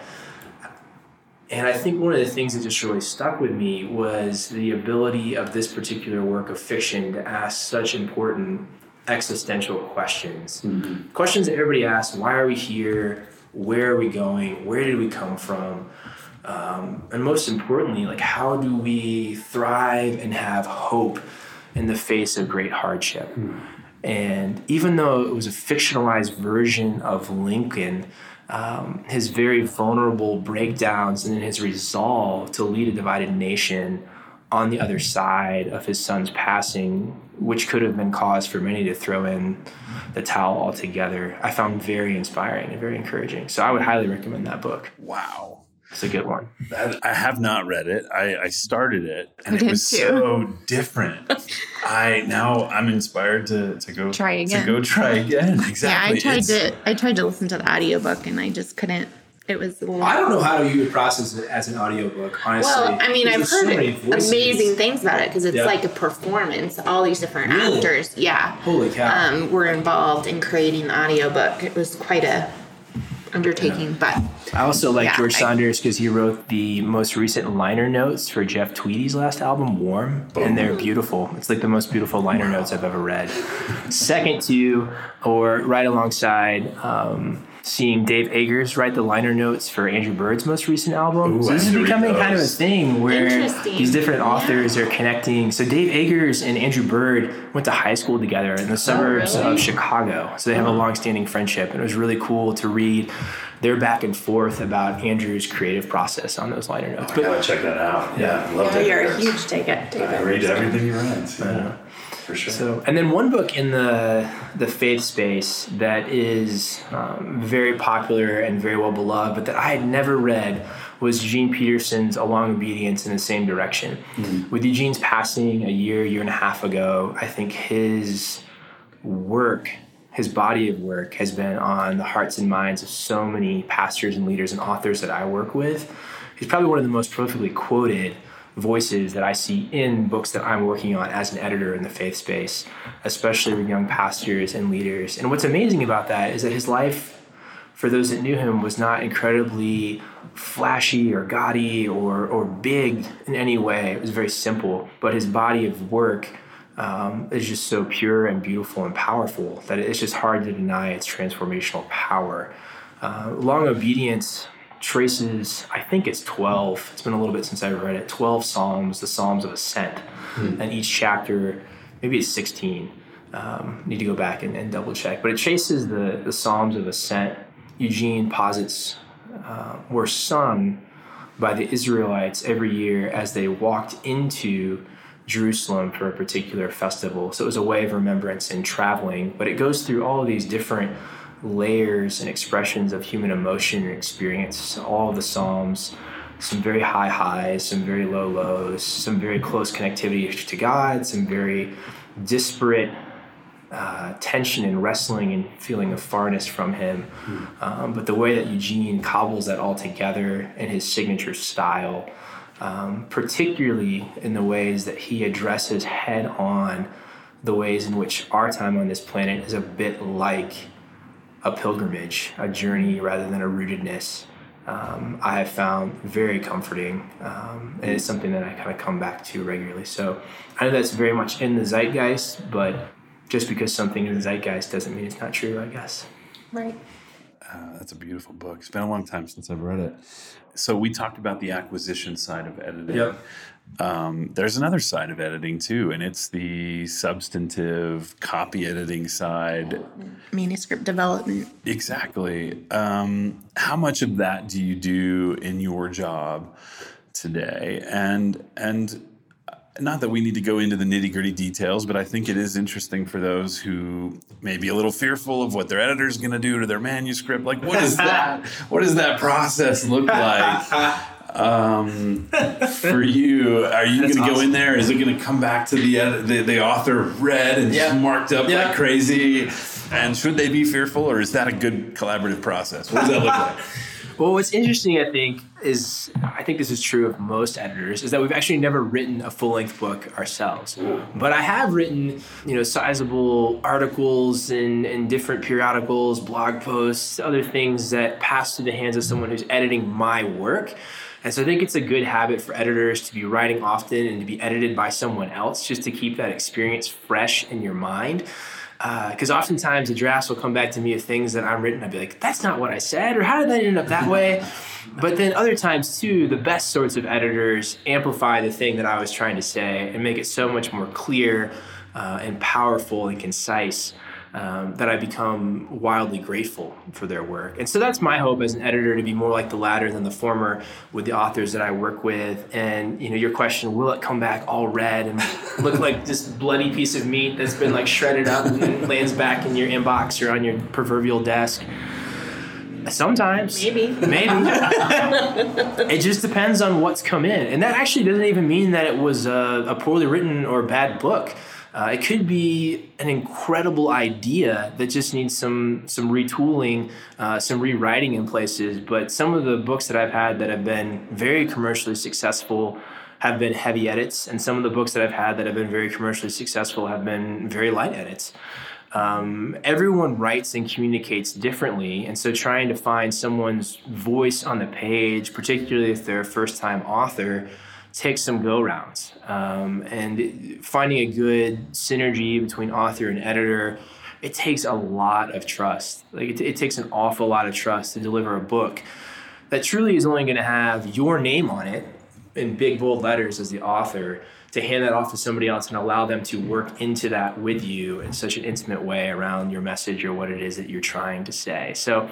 And I think one of the things that just really stuck with me was the ability of this particular work of fiction to ask such important existential questions. Mm-hmm. Questions that everybody asks why are we here? Where are we going? Where did we come from? Um, and most importantly, like how do we thrive and have hope in the face of great hardship? Mm-hmm. And even though it was a fictionalized version of Lincoln, um, his very vulnerable breakdowns and his resolve to lead a divided nation on the other side of his son's passing, which could have been cause for many to throw in the towel altogether, I found very inspiring and very encouraging. So I would highly recommend that book. Wow. It's a good one. I have not read it. I, I started it and it was too. so different. I now I'm inspired to, to go try again. To go try again. Exactly. Yeah, I tried it's, to I tried to listen to the audiobook and I just couldn't it was. Little, I don't know how you would process it as an audiobook, honestly. Well, I mean, I've heard so amazing things about it because it's like a performance. All these different really? actors, yeah, holy cow, um, were involved in creating the audiobook. It was quite a undertaking, yeah. but I also like yeah, George Saunders because he wrote the most recent liner notes for Jeff Tweedy's last album, Warm, Boom. and they're beautiful. It's like the most beautiful liner notes I've ever read. Second to, or right alongside. Um, seeing Dave Eggers write the liner notes for Andrew Bird's most recent album. Ooh, so this is becoming kind of a thing where these different authors yeah. are connecting. So Dave Eggers and Andrew Bird went to high school together in the oh, suburbs oh, really? of Chicago. So they have a long-standing friendship, and it was really cool to read their back and forth about Andrew's creative process on those liner notes. Oh, I gotta check that out. Yeah, love yeah, You're a huge Dave. I read everything he writes. Yeah for sure. So, and then one book in the the faith space that is um, very popular and very well beloved, but that I had never read was Eugene Peterson's A Long Obedience in the Same Direction. Mm-hmm. With Eugene's passing a year, year and a half ago, I think his work his body of work has been on the hearts and minds of so many pastors and leaders and authors that I work with. He's probably one of the most prolifically quoted voices that I see in books that I'm working on as an editor in the faith space, especially with young pastors and leaders. And what's amazing about that is that his life, for those that knew him, was not incredibly flashy or gaudy or, or big in any way. It was very simple, but his body of work um, is just so pure and beautiful and powerful that it's just hard to deny its transformational power. Uh, long obedience traces, I think it's 12, it's been a little bit since I've read it, 12 Psalms, the Psalms of Ascent. Hmm. And each chapter, maybe it's 16. Um, need to go back and, and, double check. But it traces the, the Psalms of Ascent. Eugene posits uh, were sung by the Israelites every year as they walked into Jerusalem for a particular festival. So it was a way of remembrance and traveling. But it goes through all of these different layers and expressions of human emotion and experience. All of the Psalms, some very high highs, some very low lows, some very close connectivity to God, some very disparate uh, tension and wrestling and feeling of farness from him. Mm. Um, but the way that Eugene cobbles that all together in his signature style, um, particularly in the ways that he addresses head on the ways in which our time on this planet is a bit like a pilgrimage, a journey rather than a rootedness. Um, I have found very comforting, um, and it's something that I kind of come back to regularly. So I know that's very much in the zeitgeist, but just because something in the zeitgeist doesn't mean it's not true, I guess. Right. Uh, that's a beautiful book. It's been a long time since I've read it. So we talked about the acquisition side of editing. Yep. Um, there's another side of editing too, and it's the substantive copy editing side. Manuscript development. Exactly. Um, how much of that do you do in your job today? And and not that we need to go into the nitty gritty details, but I think it is interesting for those who may be a little fearful of what their editor is going to do to their manuscript. Like, what is that? what does that process look like? Um, for you, are you going to awesome. go in there? Is it going to come back to the, edit, the, the author read and yeah. marked up yeah. like crazy? And should they be fearful, or is that a good collaborative process? What does that look like? Well, what's interesting, I think, is I think this is true of most editors, is that we've actually never written a full length book ourselves. But I have written, you know, sizable articles in, in different periodicals, blog posts, other things that pass through the hands of someone who's editing my work. And so I think it's a good habit for editors to be writing often and to be edited by someone else just to keep that experience fresh in your mind because uh, oftentimes the drafts will come back to me of things that I'm written. I'd be like, that's not what I said, or how did that end up that way? but then other times too, the best sorts of editors amplify the thing that I was trying to say and make it so much more clear uh, and powerful and concise um, that I become wildly grateful for their work. And so that's my hope as an editor to be more like the latter than the former with the authors that I work with. And you know, your question, will it come back all red and look like this bloody piece of meat that's been like shredded up and lands back in your inbox or on your proverbial desk? Sometimes. Maybe. Maybe. it just depends on what's come in. And that actually doesn't even mean that it was a, a poorly written or bad book. Uh, it could be an incredible idea that just needs some some retooling, uh, some rewriting in places. But some of the books that I've had that have been very commercially successful have been heavy edits, and some of the books that I've had that have been very commercially successful have been very light edits. Um, everyone writes and communicates differently, and so trying to find someone's voice on the page, particularly if they're a first time author, takes some go rounds. Um, and finding a good synergy between author and editor, it takes a lot of trust. Like it, it takes an awful lot of trust to deliver a book that truly is only going to have your name on it in big bold letters as the author to hand that off to somebody else and allow them to work into that with you in such an intimate way around your message or what it is that you're trying to say. So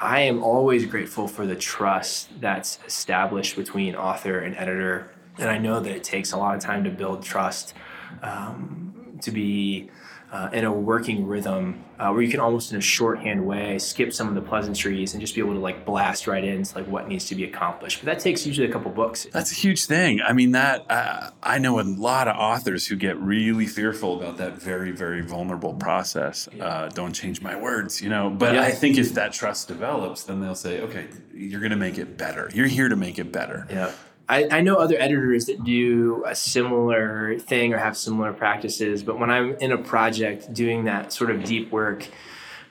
I am always grateful for the trust that's established between author and editor and I know that it takes a lot of time to build trust, um, to be uh, in a working rhythm uh, where you can almost in a shorthand way skip some of the pleasantries and just be able to like blast right into like what needs to be accomplished. But that takes usually a couple books. That's a huge thing. I mean, that uh, I know a lot of authors who get really fearful about that very, very vulnerable process. Uh, don't change my words, you know. But Yeah. I think if that trust develops, then they'll say, okay, you're going to make it better. You're here to make it better. Yeah. I, I know other editors that do a similar thing or have similar practices, but when I'm in a project doing that sort of deep work,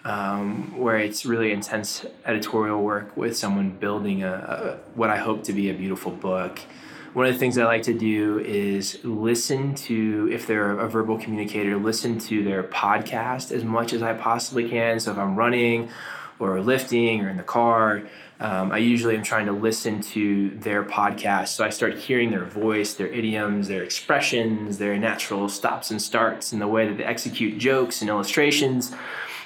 um, where it's really intense editorial work with someone building a, a what I hope to be a beautiful book. One of the things I like to do is listen to, if they're a verbal communicator, listen to their podcast as much as I possibly can. So if I'm running or lifting or in the car, um, I usually am trying to listen to their podcast. So I start hearing their voice, their idioms, their expressions, their natural stops and starts, and the way that they execute jokes and illustrations.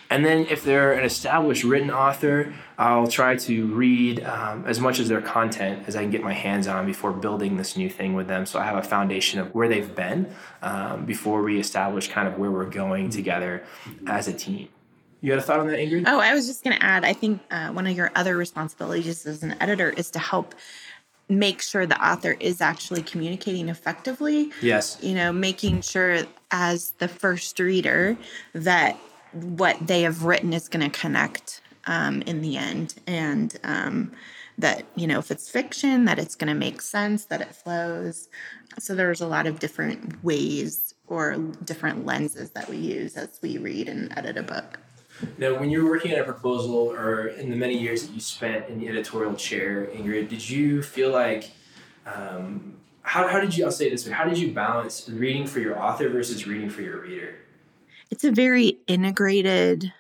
And then if they're an established written author, I'll try to read um, as much of their content as I can get my hands on before building this new thing with them. So I have a foundation of where they've been um, before we establish kind of where we're going together as a team. You had a thought on that, Ingrid? Oh, I was just going to add, I think uh, one of your other responsibilities as an editor is to help make sure the author is actually communicating effectively. Yes. You know, making sure as the first reader that what they have written is going to connect um, in the end. And um, that, you know, if it's fiction, that it's going to make sense, that it flows. So there's a lot of different ways or different lenses that we use as we read and edit a book. Now, when you were working on a proposal, or in the many years that you spent in the editorial chair, Ingrid, did you feel like, um, how, how did you, I'll say this way, how did you balance reading for your author versus reading for your reader? it's a very integrated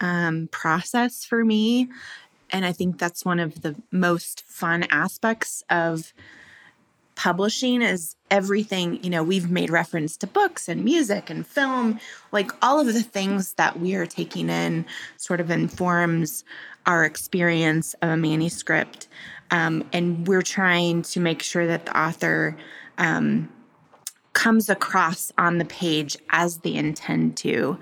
um, process for me. And I think that's one of the most fun aspects of publishing is everything, you know, we've made reference to books and music and film, like all of the things that we are taking in sort of informs our experience of a manuscript. Um, and we're trying to make sure that the author um, comes across on the page as they intend to.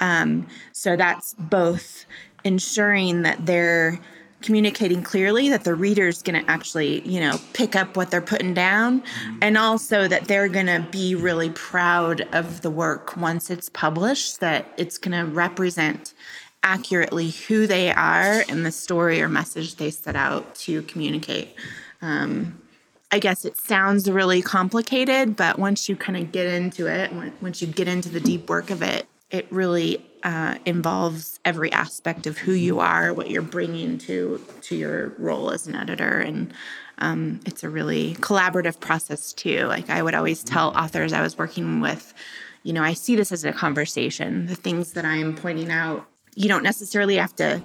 Um, so that's both ensuring that they're communicating clearly that the reader's going to actually you know pick up what they're putting down and also that they're going to be really proud of the work once it's published that it's going to represent accurately who they are and the story or message they set out to communicate. Um, I guess it sounds really complicated, but once you kind of get into it, once you get into the deep work of it, it really uh, involves every aspect of who you are, what you're bringing to to your role as an editor, and um, it's a really collaborative process too. Like I would always tell authors I was working with, you know, I see this as a conversation. The things that I'm pointing out, you don't necessarily have to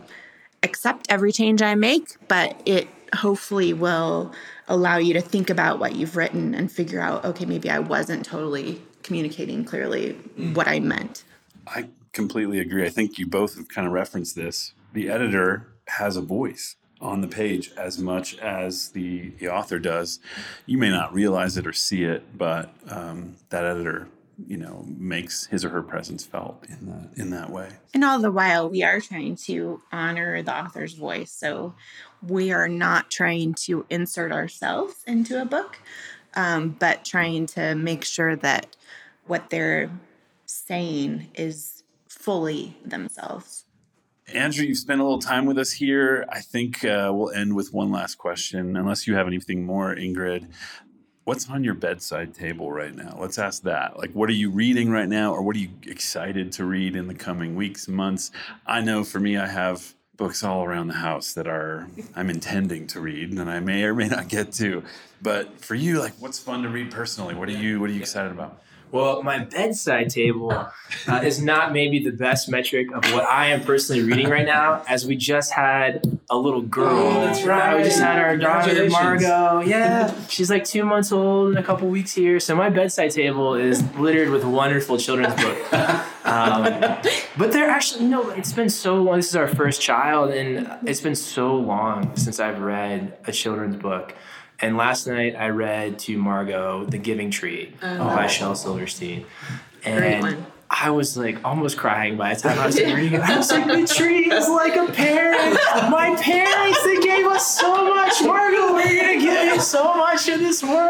accept every change I make, but it hopefully will allow you to think about what you've written and figure out, okay, maybe I wasn't totally communicating clearly what I meant. I completely agree. I think you both have kind of referenced this. The editor has a voice on the page as much as the, the author does. You may not realize it or see it, but um, that editor, you know, makes his or her presence felt in that in that way. And all the while, we are trying to honor the author's voice. So we are not trying to insert ourselves into a book, um, but trying to make sure that what they're saying is fully themselves. Andrew, you've spent a little time with us here. I think uh, we'll end with one last question, unless you have anything more, Ingrid. What's on your bedside table right now? Let's ask that. Like, what are you reading right now, or what are you excited to read in the coming weeks, months? I know for me, I have books all around the house that are I'm intending to read, and I may or may not get to. But for you, like, what's fun to read personally? What are you What are you excited about? Well, my bedside table uh, is not maybe the best metric of what I am personally reading right now, as we just had a little girl. Oh, that's right. We just had our daughter, Margot. Yeah, she's like two months old in a couple weeks here. So my bedside table is littered with wonderful children's books. Um, but they're actually, no, it's been so long. This is our first child, and it's been so long since I've read a children's book. And last night I read to Margot The Giving Tree by Shel Silverstein. And. I was like almost crying by the time I was reading it. I was like, the tree is like a parent. My parents, they gave us so much. Margot, we're gonna give you so much of this world.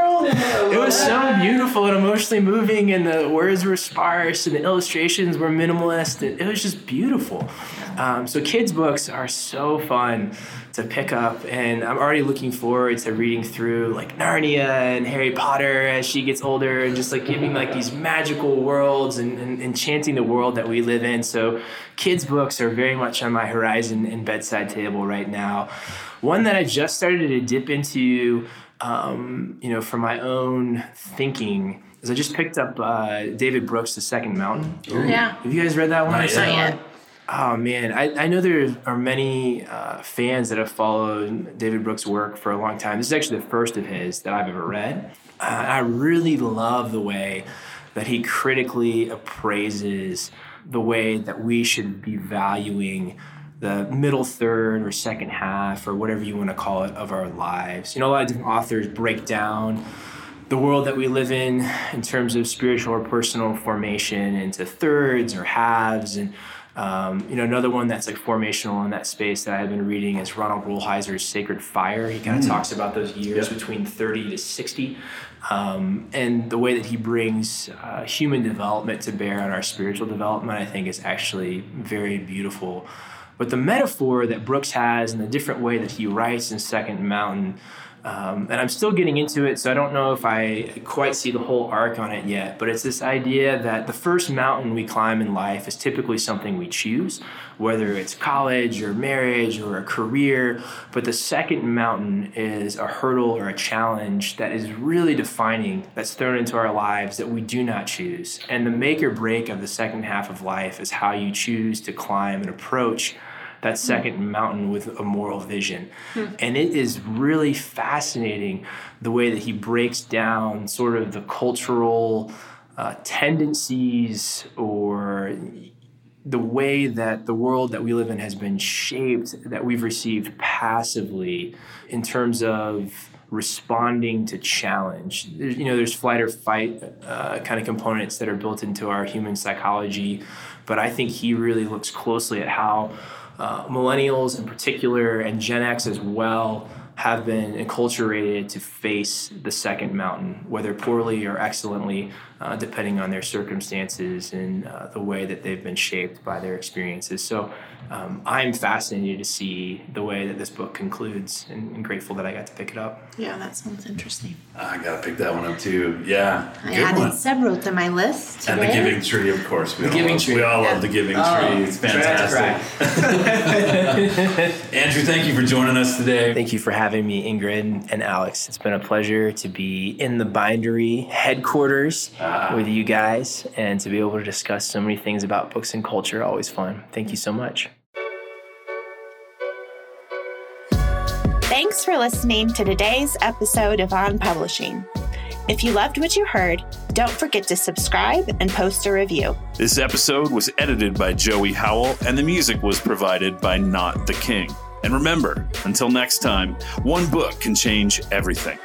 So beautiful and emotionally moving, and the words were sparse, and the illustrations were minimalist. It, it was just beautiful. Um, so kids' books are so fun to pick up, and I'm already looking forward to reading through like Narnia and Harry Potter as she gets older, and just like giving like these magical worlds and, and enchanting the world that we live in. So, kids' books are very much on my horizon and bedside table right now. One that I just started to dip into, um, you know, for my own thinking. Is I just picked up uh, David Brooks' The Second Mountain. Yeah. Have you guys read that one? Not Not yet. Oh man, I, I know there are many uh, fans that have followed David Brooks' work for a long time. This is actually the first of his that I've ever read. Uh, I really love the way that he critically appraises the way that we should be valuing the middle third or second half or whatever you want to call it of our lives. You know, a lot of different authors break down the world that we live in in terms of spiritual or personal formation into thirds or halves and um, you know, another one that's like formational in that space that I've been reading is Ronald Rolheiser's Sacred Fire. He kind of talks about those years Yep. between 30 to 60 um, and the way that he brings uh, human development to bear on our spiritual development, I think is actually very beautiful. But the metaphor that Brooks has and the different way that he writes in Second Mountain, um, and I'm still getting into it, so I don't know if I quite see the whole arc on it yet. But it's this idea that the first mountain we climb in life is typically something we choose, whether it's college or marriage or a career. But the second mountain is a hurdle or a challenge that is really defining, that's thrown into our lives that we do not choose. And the make or break of the second half of life is how you choose to climb and approach that second mountain with a moral vision. And it is really fascinating the way that he breaks down sort of the cultural uh, tendencies or the way that the world that we live in has been shaped, that we've received passively in terms of responding to challenge. There's, you know, there's flight or fight uh, kind of components that are built into our human psychology, but I think he really looks closely at how uh, millennials in particular and Gen X as well have been enculturated to face the second mountain, whether poorly or excellently, uh, depending on their circumstances and uh, the way that they've been shaped by their experiences. So um, I'm fascinated to see the way that this book concludes and, and grateful that I got to pick it up. Yeah, that sounds interesting. I gotta pick that one up too. Yeah, I good added one. several to my list. And the. Giving Tree, of course. We all Giving love, Tree. We all Yeah. love the Giving Oh, Tree. It's try not to fantastic. Andrew, thank you for joining us today. Thank you for having me, Ingrid and Alex. It's been a pleasure to be in the Bindery headquarters Ah. with you guys and to be able to discuss so many things about books and culture. Always fun. Thank you so much. Thanks for listening to today's episode of On Publishing. If you loved what you heard, don't forget to subscribe and post a review. This episode was edited by Joey Howell, and the music was provided by Not the King. And remember, until next time, one book can change everything.